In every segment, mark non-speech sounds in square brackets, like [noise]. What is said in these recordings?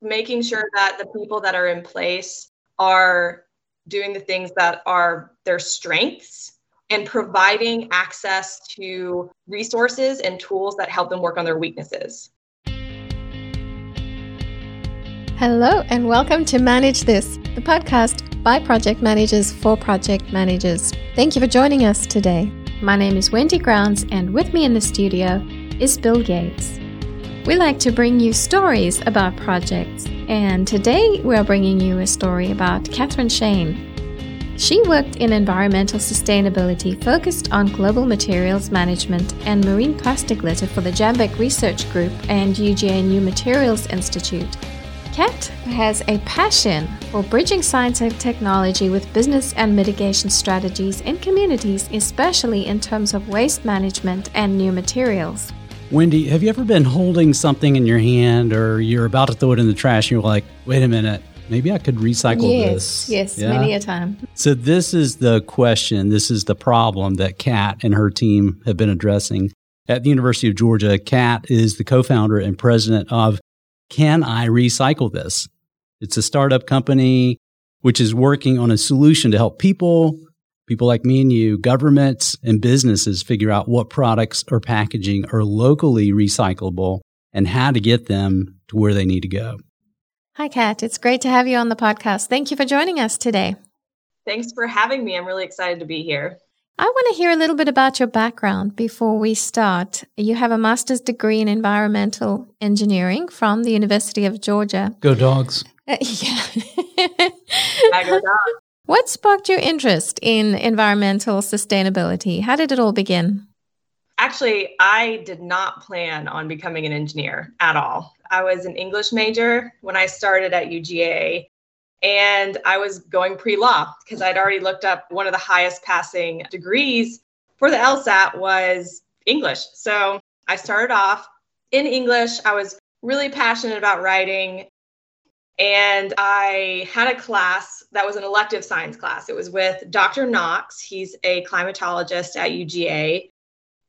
making sure that the people that are in place are doing the things that are their strengths and providing access to resources and tools that help them work on their weaknesses. Hello, and welcome to Manage This, the podcast by project managers for project managers. Thank you for joining us today. My name is Wendy Grounds, and with me in the studio is Bill Yates. We like to bring you stories about projects, and today we are bringing you a story about Catherine Shane. She worked in environmental sustainability focused on global materials management and marine plastic litter for the Jambeck Research Group and UGA New Materials Institute. Kat has a passion for bridging science and technology with business and mitigation strategies in communities, especially in terms of waste management and new materials. Wendy, have you ever been holding something in your hand or you're about to throw it in the trash and you're like, wait a minute, maybe I could recycle yes, this. Yes, yeah? many a time. So this is the question, this is the problem that Kat and her team have been addressing. At the University of Georgia, Kat is the co-founder and president of Can I Recycle This? It's a startup company which is working on a solution to help people, people like me and you, governments and businesses figure out what products or packaging are locally recyclable and how to get them to where they need to go. Hi, Kat. It's great to have you on the podcast. Thank you for joining us today. Thanks for having me. I'm really excited to be here. I want to hear a little bit about your background before we start. You have a master's degree in environmental engineering from the University of Georgia. Go dogs. Uh, [laughs] yeah. I go dogs. What sparked your interest in environmental sustainability? How did it all begin? Actually, I did not plan on becoming an engineer at all. I was an English major when I started at UGA, and I was going pre law because I'd already looked up one of the highest passing degrees for the LSAT was English. So I started off in English. I was really passionate about writing. And I had a class that was an elective science class. It was with Dr. Knox. He's a climatologist at UGA.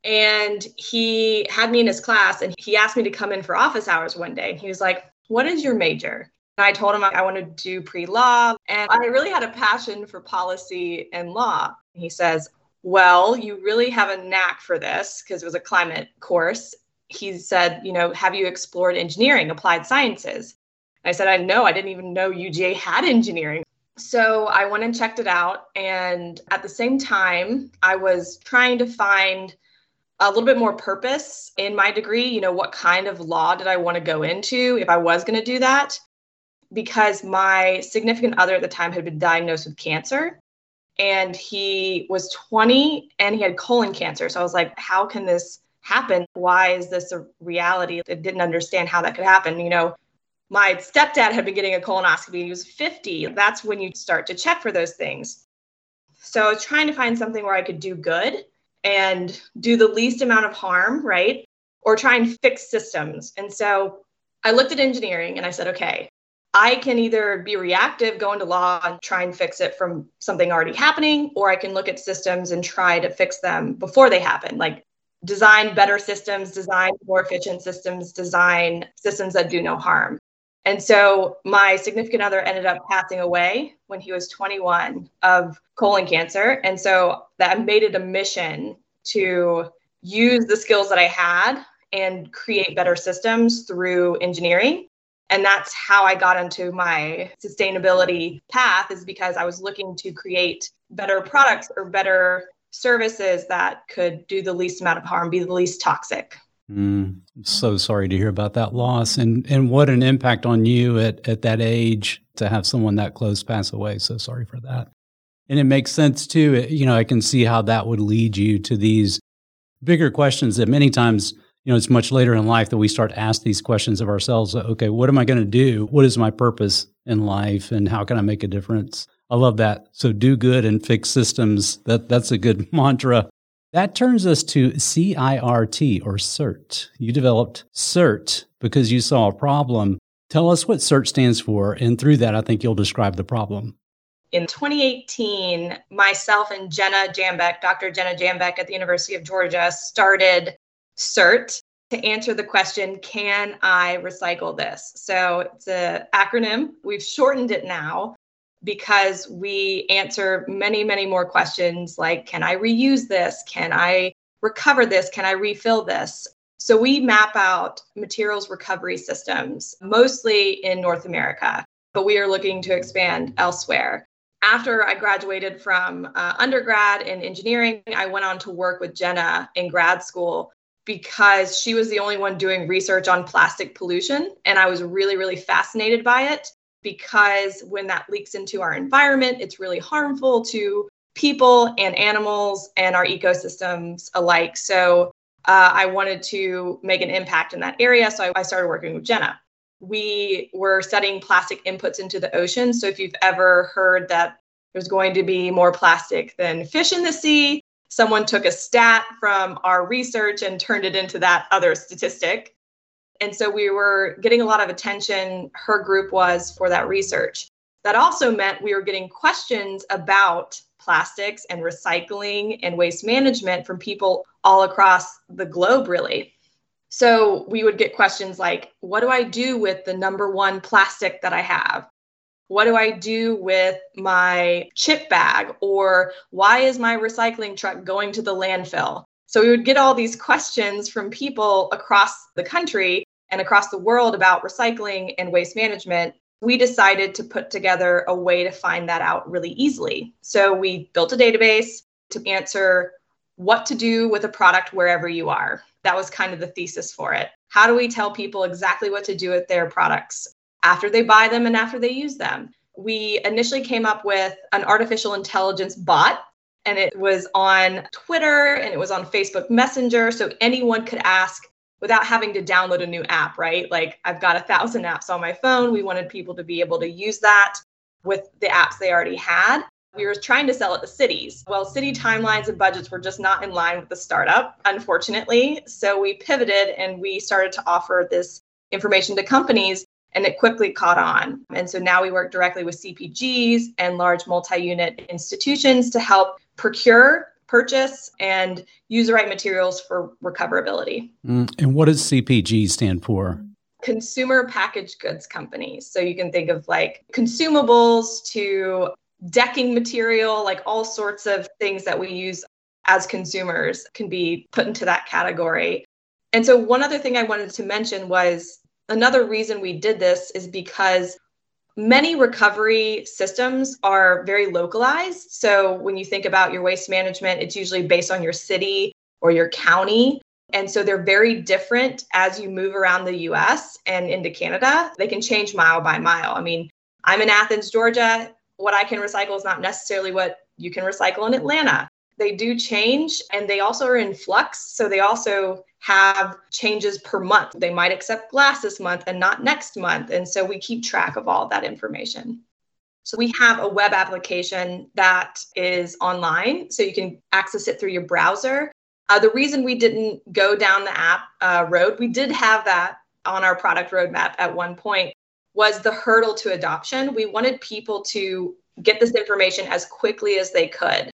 And he had me in his class and he asked me to come in for office hours one day. He was like, What is your major? And I told him I want to do pre law. And I really had a passion for policy and law. He says, Well, you really have a knack for this because it was a climate course. He said, You know, have you explored engineering, applied sciences? I said, I know, I didn't even know UGA had engineering. So I went and checked it out. And at the same time, I was trying to find a little bit more purpose in my degree. You know, what kind of law did I want to go into if I was going to do that? Because my significant other at the time had been diagnosed with cancer and he was 20 and he had colon cancer. So I was like, how can this happen? Why is this a reality? I didn't understand how that could happen. You know, my stepdad had been getting a colonoscopy. And he was 50. That's when you start to check for those things. So I was trying to find something where I could do good and do the least amount of harm, right? Or try and fix systems. And so I looked at engineering and I said, okay, I can either be reactive, go into law and try and fix it from something already happening, or I can look at systems and try to fix them before they happen, like design better systems, design more efficient systems, design systems that do no harm. And so my significant other ended up passing away when he was 21 of colon cancer. And so that made it a mission to use the skills that I had and create better systems through engineering. And that's how I got into my sustainability path is because I was looking to create better products or better services that could do the least amount of harm, be the least toxic. Mm, so sorry to hear about that loss, and and what an impact on you at at that age to have someone that close pass away. So sorry for that. And it makes sense too. You know, I can see how that would lead you to these bigger questions that many times, you know, it's much later in life that we start to ask these questions of ourselves. Okay, what am I going to do? What is my purpose in life, and how can I make a difference? I love that. So do good and fix systems. That that's a good [laughs] mantra that turns us to CIRT or CERT. You developed CERT because you saw a problem. Tell us what CERT stands for, and through that, I think you'll describe the problem. In 2018, myself and Jenna Jambeck, Dr. Jenna Jambeck at the University of Georgia, started CERT. to answer the question, can I recycle this? So it's an acronym. We've shortened it now because we answer many, many more questions like, can I reuse this? Can I recover this? Can I refill this? So we map out materials recovery systems, mostly in North America, but we are looking to expand elsewhere. After I graduated from uh, undergrad in engineering, I went on to work with Jenna in grad school because she was the only one doing research on plastic pollution. And I was really, really fascinated by it because when that leaks into our environment, it's really harmful to people and animals and our ecosystems alike. So uh, I wanted to make an impact in that area. So I, I started working with Jenna. We were studying plastic inputs into the ocean. So if you've ever heard that there's going to be more plastic than fish in the sea, someone took a stat from our research and turned it into that other statistic. And so we were getting a lot of attention, her group was, for that research. That also meant we were getting questions about plastics and recycling and waste management from people all across the globe, really. So we would get questions like, What do I do with the number one plastic that I have? What do I do with my chip bag? Or why is my recycling truck going to the landfill? So we would get all these questions from people across the country and across the world about recycling and waste management. We decided to put together a way to find that out really easily. So we built a database to answer what to do with a product wherever you are. That was kind of the thesis for it. How do we tell people exactly what to do with their products? after they buy them and after they use them. We initially came up with an artificial intelligence bot, and it was on Twitter and it was on Facebook Messenger. So anyone could ask without having to download a new app, right? Like I've got a thousand apps on my phone. We wanted people to be able to use that with the apps they already had. We were trying to sell it to cities. Well, city timelines and budgets were just not in line with the startup, unfortunately. So we pivoted and we started to offer this information to companies and it quickly caught on. And so now we work directly with CPGs and large multi unit institutions to help procure, purchase, and use the right materials for recoverability. Mm, and what does CPG stand for? Consumer packaged goods companies. So you can think of like consumables to decking material, like all sorts of things that we use as consumers can be put into that category. And so, one other thing I wanted to mention was another reason we did this is because many recovery systems are very localized. So when you think about your waste management, it's usually based on your city or your county. And so they're very different as you move around the US and into Canada. They can change mile by mile. I mean, I'm in Athens, Georgia. What I can recycle is not necessarily what you can recycle in Atlanta. They do change and they also are in flux. So they also have changes per month. They might accept glass this month and not next month. And so we keep track of all that information. So we have a web application that is online, so you can access it through your browser. Uh, the reason we didn't go down the app uh, road, we did have that on our product roadmap at one point, was the hurdle to adoption. We wanted people to get this information as quickly as they could.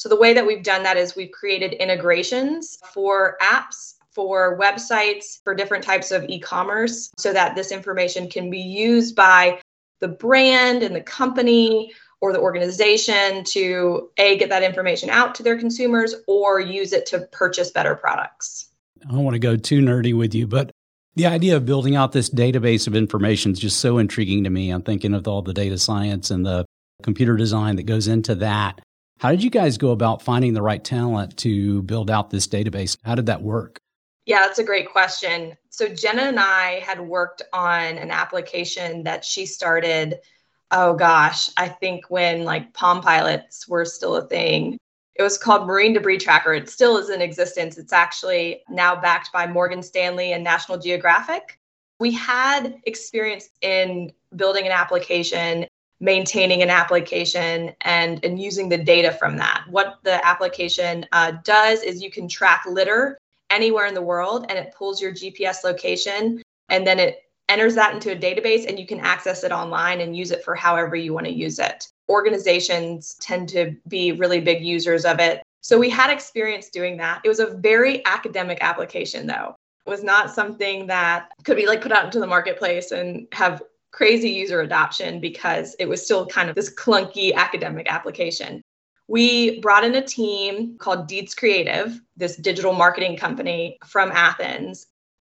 So the way that we've done that is we've created integrations for apps for websites, for different types of e commerce, so that this information can be used by the brand and the company or the organization to A, get that information out to their consumers or use it to purchase better products. I don't want to go too nerdy with you, but the idea of building out this database of information is just so intriguing to me. I'm thinking of all the data science and the computer design that goes into that. How did you guys go about finding the right talent to build out this database? How did that work? Yeah, that's a great question. So Jenna and I had worked on an application that she started. Oh gosh, I think when like Palm Pilots were still a thing. It was called Marine Debris Tracker. It still is in existence. It's actually now backed by Morgan Stanley and National Geographic. We had experience in building an application, maintaining an application, and, and using the data from that. What the application uh, does is you can track litter anywhere in the world and it pulls your GPS location and then it enters that into a database and you can access it online and use it for however you want to use it. Organizations tend to be really big users of it. So we had experience doing that. It was a very academic application though. It was not something that could be like put out into the marketplace and have crazy user adoption because it was still kind of this clunky academic application. We brought in a team called Deeds Creative, this digital marketing company from Athens,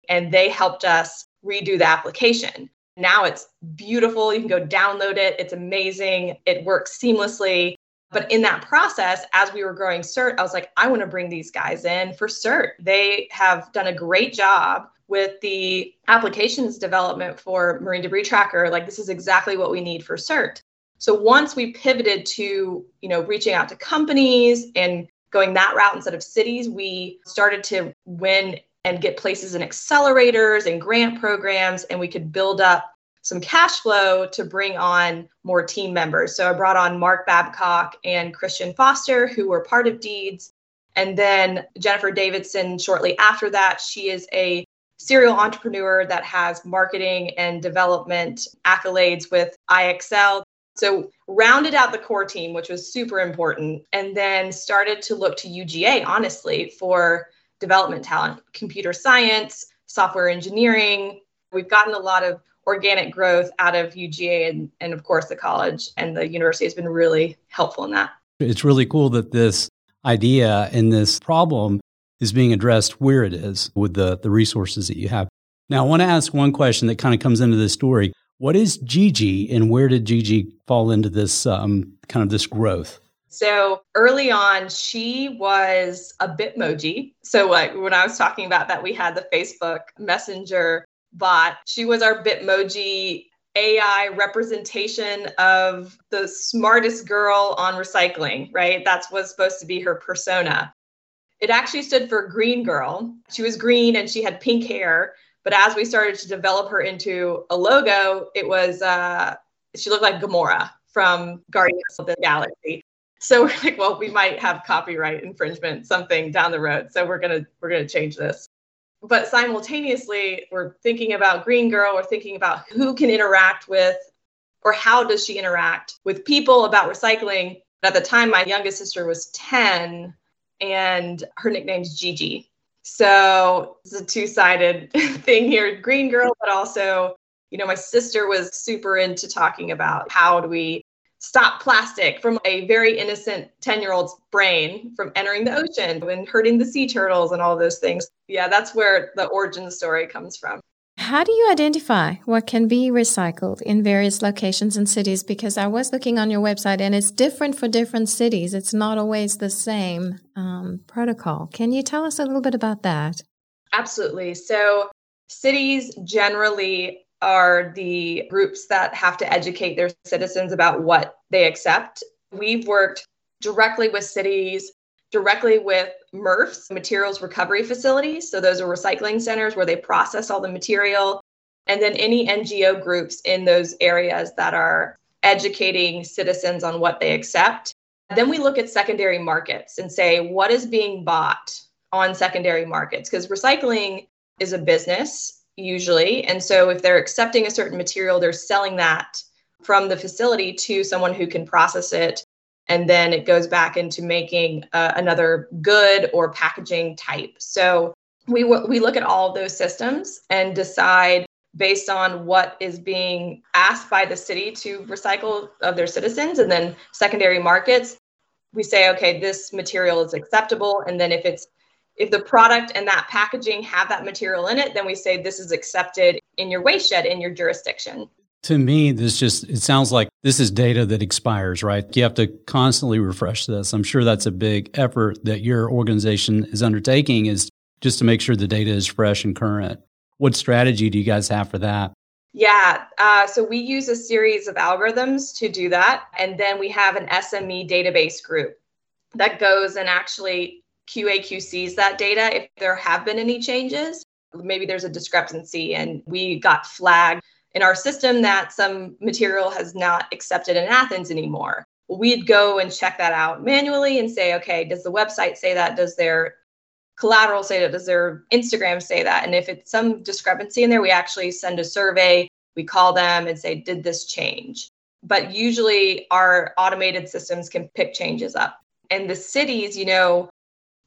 and they helped us redo the application. Now it's beautiful. You can go download it. It's amazing. It works seamlessly. But in that process, as we were growing CERT, I was like, I want to bring these guys in for CERT. They have done a great job with the applications development for marine debris tracker. Like, this is exactly what we need for CERT. So once we pivoted to, you know, reaching out to companies and going that route instead of cities, we started to win and get places in accelerators and grant programs, and we could build up some cash flow to bring on more team members. So I brought on Mark Babcock and Christian Foster, who were part of Deeds. And then Jennifer Davidson, shortly after that, she is a serial entrepreneur that has marketing and development accolades with IXL. So rounded out the core team, which was super important, and then started to look to UGA, honestly, for development talent, computer science, software engineering. We've gotten a lot of organic growth out of UGA and, and of course the college and the university has been really helpful in that. It's really cool that this idea and this problem is being addressed where it is with the, the resources that you have. Now, I want to ask one question that kind of comes into this story. What is Gigi and where did Gigi fall into this um, kind of this growth? So early on, she was a Bitmoji. So like when I was talking about that, we had the Facebook Messenger bot. She was our Bitmoji AI representation of the smartest girl on recycling, right? That's was supposed to be her persona. It actually stood for green girl. She was green and she had pink hair. But as we started to develop her into a logo, it was uh, she looked like Gamora from Guardians of the Galaxy. So we're like, well, we might have copyright infringement, something down the road. So we're gonna we're gonna change this but simultaneously we're thinking about green girl we're thinking about who can interact with or how does she interact with people about recycling at the time my youngest sister was 10 and her nickname's gigi so it's a two-sided [laughs] thing here green girl but also you know my sister was super into talking about how do we stop plastic from a very innocent 10 year old's brain from entering the ocean and hurting the sea turtles and all those things. Yeah, that's where the origin story comes from. How do you identify what can be recycled in various locations and cities? Because I was looking on your website and it's different for different cities. It's not always the same um, protocol. Can you tell us a little bit about that? Absolutely. So, cities generally are the groups that have to educate their citizens about what they accept. We've worked directly with cities, directly with MRFs, materials recovery facilities. So those are recycling centers where they process all the material. And then any NGO groups in those areas that are educating citizens on what they accept. Then we look at secondary markets and say, what is being bought on secondary markets? Because recycling is a business usually. And so if they're accepting a certain material, they're selling that from the facility to someone who can process it. And then it goes back into making uh, another good or packaging type. So we, w- we look at all of those systems and decide based on what is being asked by the city to recycle of their citizens and then secondary markets we say okay this material is acceptable and then if it's if the product and that packaging have that material in it, then we say this is accepted in your waste shed in your jurisdiction. To me, this just it sounds like this is data that expires, right? You have to constantly refresh this. I'm sure that's a big effort that your organization is undertaking is just to make sure the data is fresh and current. What strategy do you guys have for that? Yeah, uh, so we use a series of algorithms to do that. And then we have an SME database group that goes and actually QAQCs that data if there have been any changes. Maybe there's a discrepancy and we got flagged in our system that some material has not accepted in Athens anymore. We'd go and check that out manually and say, okay, does the website say that? Does their collateral say that? Does their Instagram say that? And if it's some discrepancy in there, we actually send a survey. We call them and say, did this change? But usually our automated systems can pick changes up. And the cities, you know,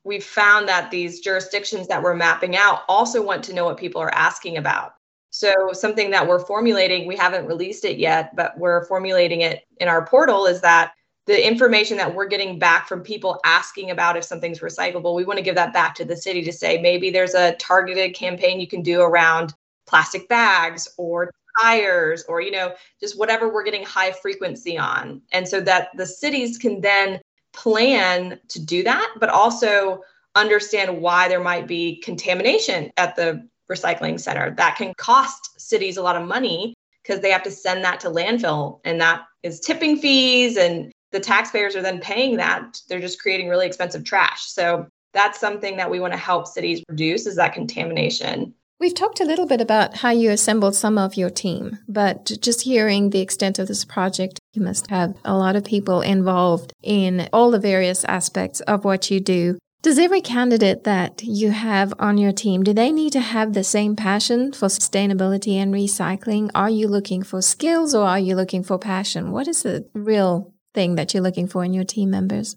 we've found that these jurisdictions that we're mapping out also want to know what people are asking about. So, something that we're formulating, we haven't released it yet, but we're formulating it in our portal is that the information that we're getting back from people asking about if something's recyclable, we want to give that back to the city to say maybe there's a targeted campaign you can do around plastic bags or tires or you know just whatever we're getting high frequency on. And so that the cities can then plan to do that but also understand why there might be contamination at the recycling center. That can cost cities a lot of money because they have to send that to landfill and that is tipping fees and the taxpayers are then paying that. They're just creating really expensive trash. So that's something that we want to help cities reduce is that contamination. We've talked a little bit about how you assembled some of your team, but just hearing the extent of this project, you must have a lot of people involved in all the various aspects of what you do. Does every candidate that you have on your team, do they need to have the same passion for sustainability and recycling? Are you looking for skills or are you looking for passion? What is the real thing that you're looking for in your team members?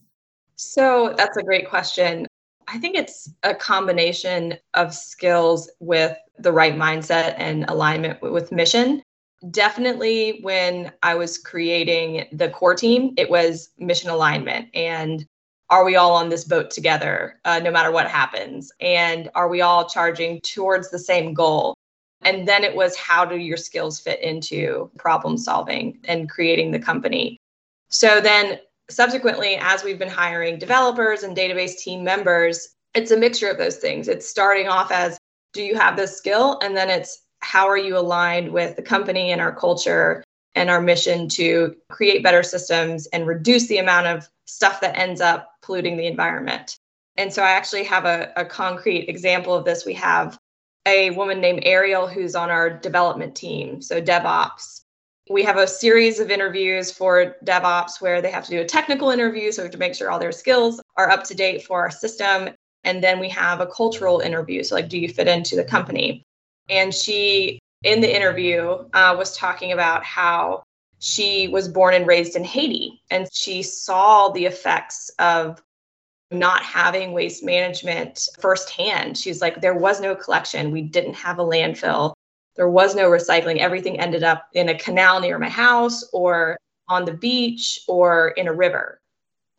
So that's a great question. I think it's a combination of skills with the right mindset and alignment with mission. Definitely, when I was creating the core team, it was mission alignment and are we all on this boat together uh, no matter what happens? And are we all charging towards the same goal? And then it was how do your skills fit into problem solving and creating the company? So then subsequently, as we've been hiring developers and database team members, it's a mixture of those things. It's starting off as do you have this skill? And then it's how are you aligned with the company and our culture and our mission to create better systems and reduce the amount of stuff that ends up polluting the environment. And so I actually have a, a concrete example of this. We have a woman named Ariel who's on our development team, so DevOps we have a series of interviews for DevOps where they have to do a technical interview. So we have to make sure all their skills are up to date for our system. And then we have a cultural interview. So, like, do you fit into the company? And she, in the interview, uh, was talking about how she was born and raised in Haiti and she saw the effects of not having waste management firsthand. She's like, there was no collection, we didn't have a landfill there was no recycling. Everything ended up in a canal near my house or on the beach or in a river.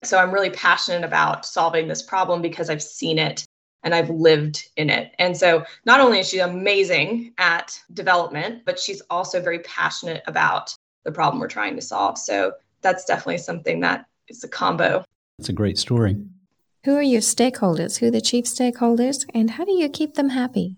So I'm really passionate about solving this problem because I've seen it and I've lived in it. And so not only is she amazing at development, but she's also very passionate about the problem we're trying to solve. So that's definitely something that is a combo. It's a great story. Who are your stakeholders? Who are the chief stakeholders? And how do you keep them happy?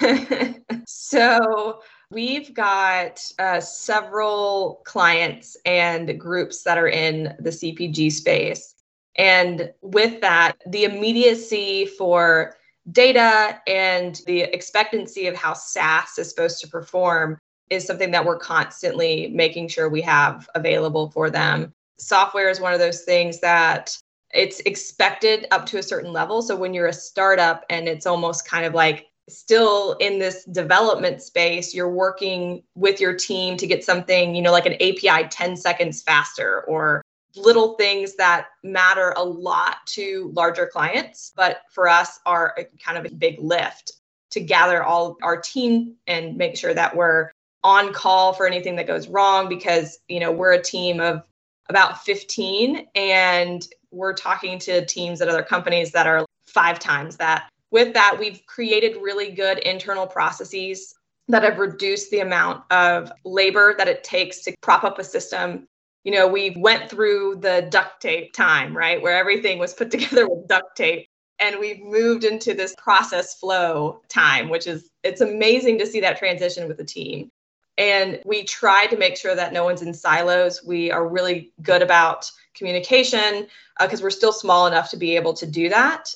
[laughs] so we've got uh, several clients and groups that are in the CPG space. And with that, the immediacy for data and the expectancy of how SaaS is supposed to perform is something that we're constantly making sure we have available for them. Software is one of those things that it's expected up to a certain level. So when you're a startup and it's almost kind of like still in this development space you're working with your team to get something you know like an api 10 seconds faster or little things that matter a lot to larger clients but for us are a kind of a big lift to gather all our team and make sure that we're on call for anything that goes wrong because you know we're a team of about 15 and we're talking to teams at other companies that are five times that with that, we've created really good internal processes that have reduced the amount of labor that it takes to prop up a system. You know, we went through the duct tape time, right, where everything was put [laughs] together with duct tape. And we've moved into this process flow time, which is, it's amazing to see that transition with the team. And we try to make sure that no one's in silos. We are really good about communication because uh, we're still small enough to be able to do that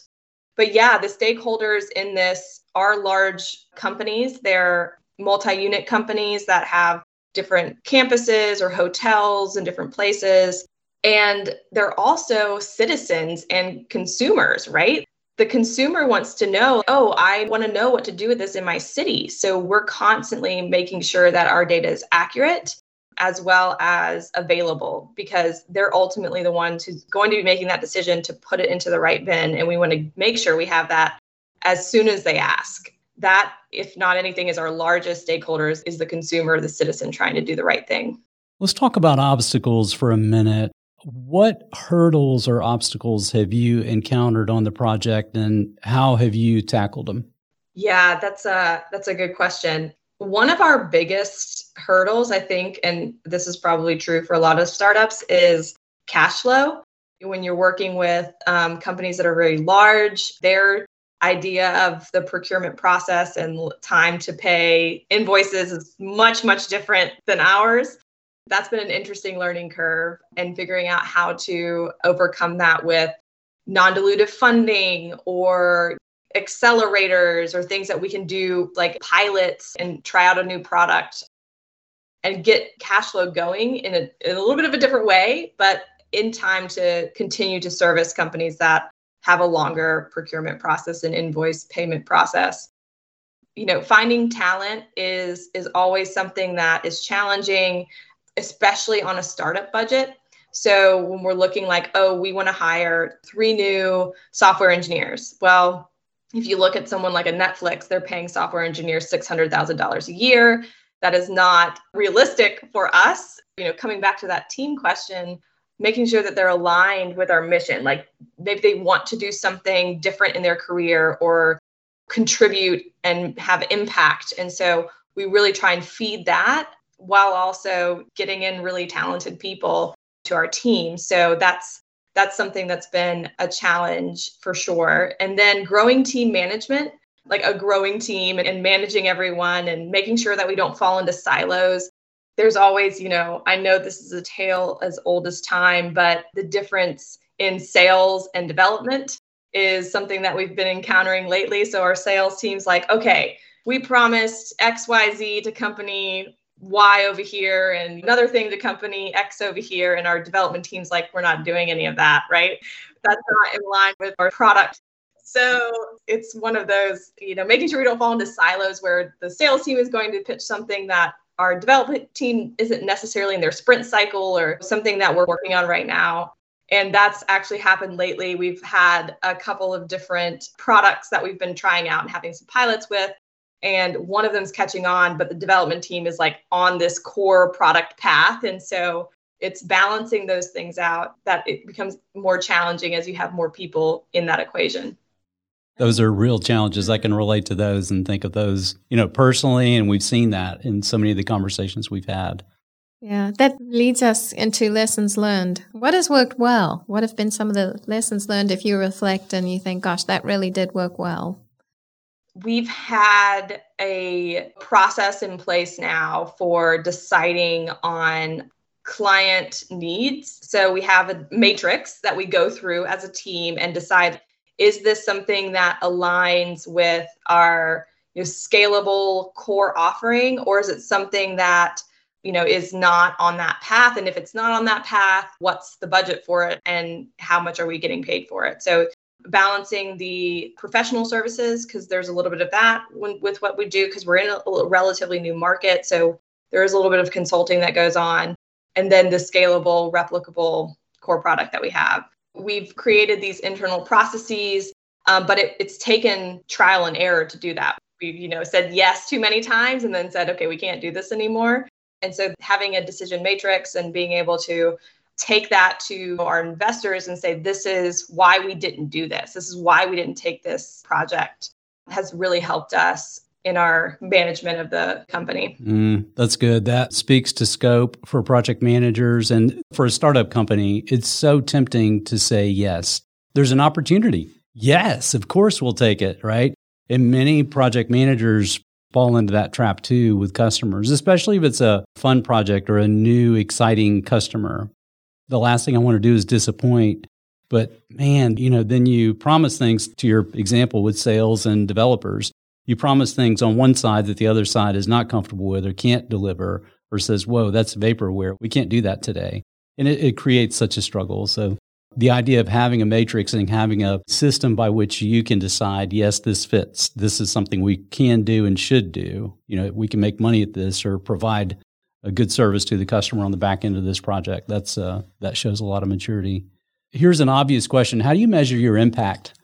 but yeah, the stakeholders in this are large companies. They're multi unit companies that have different campuses or hotels in different places. And they're also citizens and consumers, right? The consumer wants to know, oh, I want to know what to do with this in my city. So we're constantly making sure that our data is accurate as well as available because they're ultimately the ones who's going to be making that decision to put it into the right bin. And we want to make sure we have that as soon as they ask. That, if not anything, is our largest stakeholders is the consumer, the citizen trying to do the right thing. Let's talk about obstacles for a minute. What hurdles or obstacles have you encountered on the project and how have you tackled them? Yeah, that's a that's a good question. One of our biggest hurdles, I think, and this is probably true for a lot of startups, is cash flow. When you're working with um, companies that are very large, their idea of the procurement process and time to pay invoices is much, much different than ours. That's been an interesting learning curve and figuring out how to overcome that with non dilutive funding or accelerators or things that we can do like pilots and try out a new product and get cash flow going in a, in a little bit of a different way, but in time to continue to service companies that have a longer procurement process and invoice payment process. You know, finding talent is is always something that is challenging, especially on a startup budget. So when we're looking like, oh, we want to hire three new software engineers. Well, if you look at someone like a Netflix, they're paying software engineers $600,000 a year. That is not realistic for us. You know, coming back to that team question, making sure that they're aligned with our mission. Like maybe they want to do something different in their career or contribute and have impact. And so we really try and feed that while also getting in really talented people to our team. So that's that's something that's been a challenge for sure. And then growing team management, like a growing team and managing everyone and making sure that we don't fall into silos. There's always, you know, I know this is a tale as old as time, but the difference in sales and development is something that we've been encountering lately. So our sales team's like, okay, we promised XYZ to company Y over here and another thing to company X over here. And our development team's like, we're not doing any of that, right? That's not in line with our product. So it's one of those, you know, making sure we don't fall into silos where the sales team is going to pitch something that our development team isn't necessarily in their sprint cycle or something that we're working on right now. And that's actually happened lately. We've had a couple of different products that we've been trying out and having some pilots with and one of them's catching on but the development team is like on this core product path. And so it's balancing those things out that it becomes more challenging as you have more people in that equation. Those are real challenges. I can relate to those and think of those you know personally and we've seen that in so many of the conversations we've had. Yeah that leads us into lessons learned. What has worked well? What have been some of the lessons learned if you reflect and you think gosh that really did work well we've had a process in place now for deciding on client needs. So we have a matrix that we go through as a team and decide is this something that aligns with our you know, scalable core offering or is it something that you know is not on that path and if it's not on that path what's the budget for it and how much are we getting paid for it so balancing the professional services because there's a little bit of that when, with what we do because we're in a, a relatively new market so there is a little bit of consulting that goes on and then the scalable replicable core product that we have. We've created these internal processes um, but it, it's taken trial and error to do that. We've you know said yes too many times and then said okay we can't do this anymore. And so having a decision matrix and being able to take that to our investors and say, this is why we didn't do this. This is why we didn't take this project has really helped us in our management of the company. Mm, that's good. That speaks to scope for project managers. And for a startup company, it's so tempting to say yes. There's an opportunity. Yes, of course we'll take it, right? And many project managers fall into that trap too with customers, especially if it's a fun project or a new, exciting customer the last thing I want to do is disappoint. But man, you know, then you promise things to your example with sales and developers. You promise things on one side that the other side is not comfortable with or can't deliver or says, whoa, that's vaporware. We can't do that today. And it, it creates such a struggle. So the idea of having a matrix and having a system by which you can decide, yes, this fits. This is something we can do and should do. You know, we can make money at this or provide a good service to the customer on the back end of this project. That's uh, that shows a lot of maturity. Here's an obvious question: How do you measure your impact?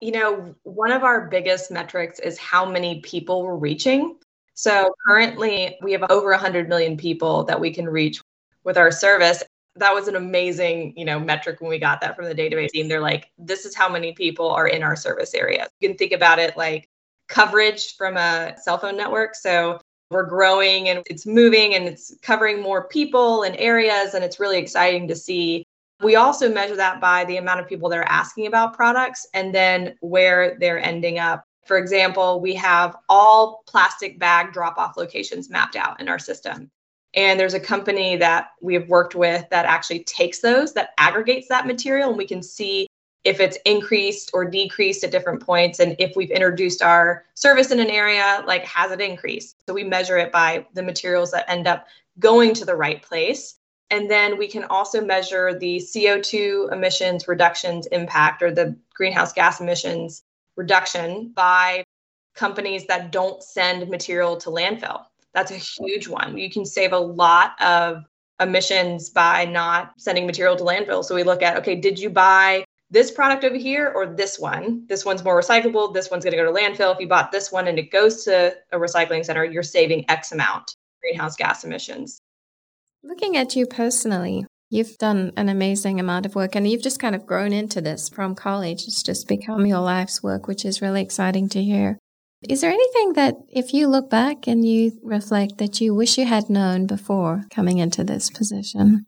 You know, one of our biggest metrics is how many people we're reaching. So currently, we have over 100 million people that we can reach with our service. That was an amazing, you know, metric when we got that from the database team. They're like, this is how many people are in our service area. You can think about it like coverage from a cell phone network. So we're growing and it's moving and it's covering more people and areas and it's really exciting to see. We also measure that by the amount of people that are asking about products and then where they're ending up. For example we have all plastic bag drop off locations mapped out in our system. And there's a company that we have worked with that actually takes those that aggregates that material and we can see if it's increased or decreased at different points and if we've introduced our service in an area like has it increased? So we measure it by the materials that end up going to the right place. And then we can also measure the co2 emissions reductions impact or the greenhouse gas emissions reduction by companies that don't send material to landfill. That's a huge one. You can save a lot of emissions by not sending material to landfill. So we look at okay did you buy this product over here or this one. This one's more recyclable. This one's going to go to landfill. If you bought this one and it goes to a recycling center, you're saving X amount greenhouse gas emissions. Looking at you personally, you've done an amazing amount of work and you've just kind of grown into this from college. It's just become your life's work, which is really exciting to hear. Is there anything that, if you look back and you reflect, that you wish you had known before coming into this position?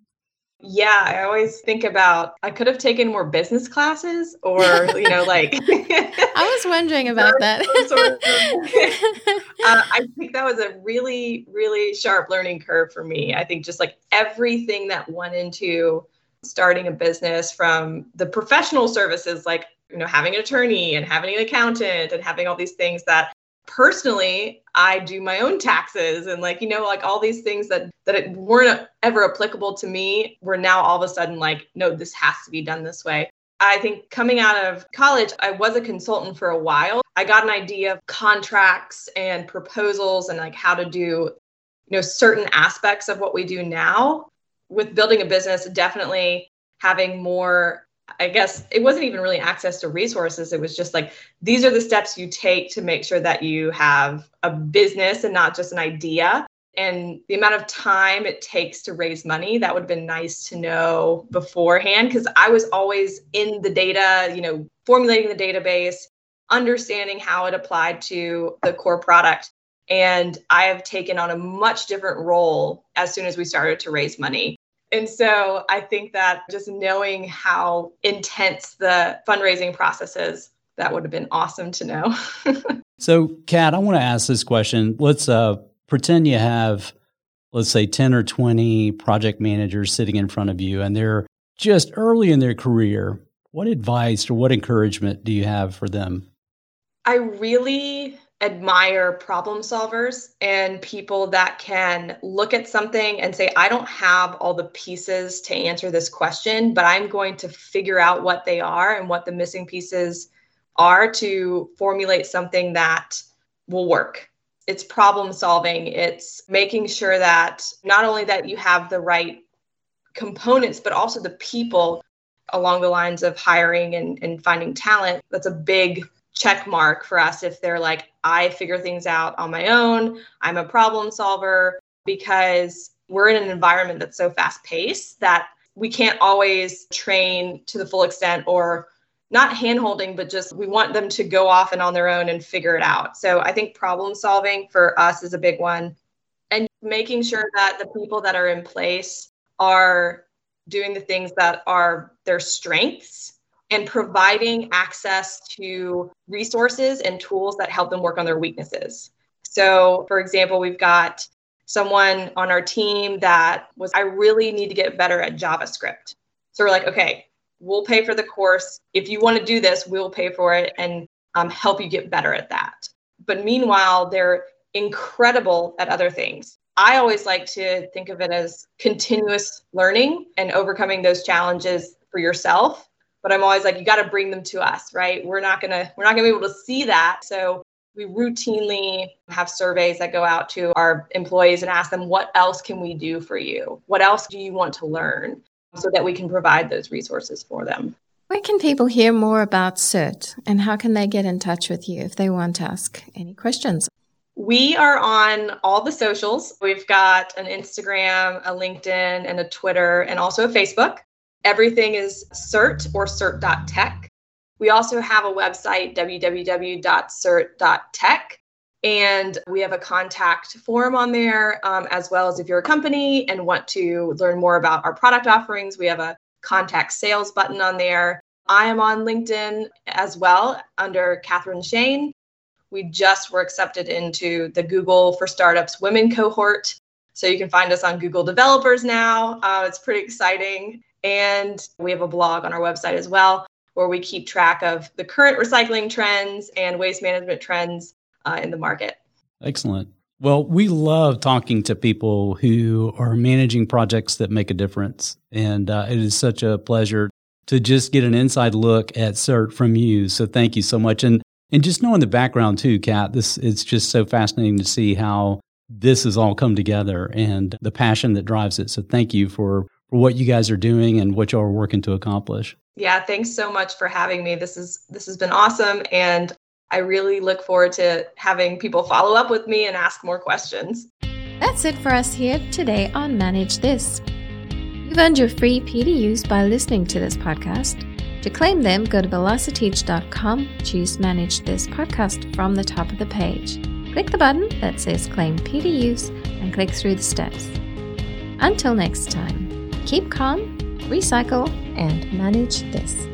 Yeah, I always think about I could have taken more business classes or, you know, [laughs] like I was wondering about that. sort of, [laughs] uh, I think that was a really, really sharp learning curve for me. I think just like everything that went into starting a business from the professional services, like, you know, having an attorney and having an accountant and having all these things that personally i do my own taxes and like you know like all these things that that weren't ever applicable to me were now all of a sudden like no this has to be done this way. I think coming out of college i was a consultant for a while. I got an idea of contracts and proposals and like how to do you know certain aspects of what we do now. With building a business definitely having more I guess it wasn't even really access to resources. It was just like, these are the steps you take to make sure that you have a business and not just an idea. And the amount of time it takes to raise money, that would have been nice to know beforehand because I was always in the data, you know, formulating the database, understanding how it applied to the core product. And I have taken on a much different role as soon as we started to raise money. And so I think that just knowing how intense the fundraising process is, that would have been awesome to know. [laughs] so, Kat, I want to ask this question. Let's uh, pretend you have, let's say, 10 or 20 project managers sitting in front of you, and they're just early in their career. What advice or what encouragement do you have for them? I really admire problem solvers and people that can look at something and say, I don't have all the pieces to answer this question, but I'm going to figure out what they are and what the missing pieces are to formulate something that will work. It's problem solving, it's making sure that not only that you have the right components, but also the people along the lines of hiring and, and finding talent. That's a big check mark for us if they're like, I figure things out on my own, I'm a problem solver, because we're in an environment that's so fast paced that we can't always train to the full extent or not handholding, but just we want them to go off and on their own and figure it out. So I think problem solving for us is a big one. And making sure that the people that are in place are doing the things that are their strengths and providing access to resources and tools that help them work on their weaknesses. So, for example, we've got someone on our team that was, I really need to get better at JavaScript. So, we're like, okay, we'll pay for the course. If you want to do this, we'll pay for it and um, help you get better at that. But meanwhile, they're incredible at other things. I always like to think of it as continuous learning and overcoming those challenges for yourself but I'm always like, you got to bring them to us, right? We're not gonna we're not gonna be able to see that. So We routinely have surveys that go out to our employees and ask them, what else can we do for you? What else do you want to learn? So that we can provide those resources for them. Where can people hear more about CERT and how can they get in touch with you if they want to ask any questions? We are on all the socials. We've got an Instagram, a LinkedIn, and a Twitter, and also a Facebook. Everything is CERT or CERT.tech. We also have a website, www.cert.tech. And we have a contact form on there, um, as well as if you're a company and want to learn more about our product offerings, we have a contact sales button on there. I am on LinkedIn as well under Catherine Shane. We just were accepted into the Google for Startups Women cohort. So you can find us on Google Developers now. Uh, it's pretty exciting. And we have a blog on our website as well, where we keep track of the current recycling trends and waste management trends uh, in the market. Excellent. Well, we love talking to people who are managing projects that make a difference. And uh, it is such a pleasure to just get an inside look at CERT from you. So thank you so much. And and just knowing the background too, Kat, this it's just so fascinating to see how this has all come together and the passion that drives it. So thank you for, for what you guys are doing and what y'all are working to accomplish. Yeah, thanks so much for having me. This is this has been awesome and I really look forward to having people follow up with me and ask more questions. That's it for us here today on Manage This. You've earned your free PDUs by listening to this podcast. To claim them, go to velociteach.com, choose Manage This podcast from the top of the page. Click the button that says Claim PDUs and click through the steps. Until next time, keep calm, recycle, and manage this.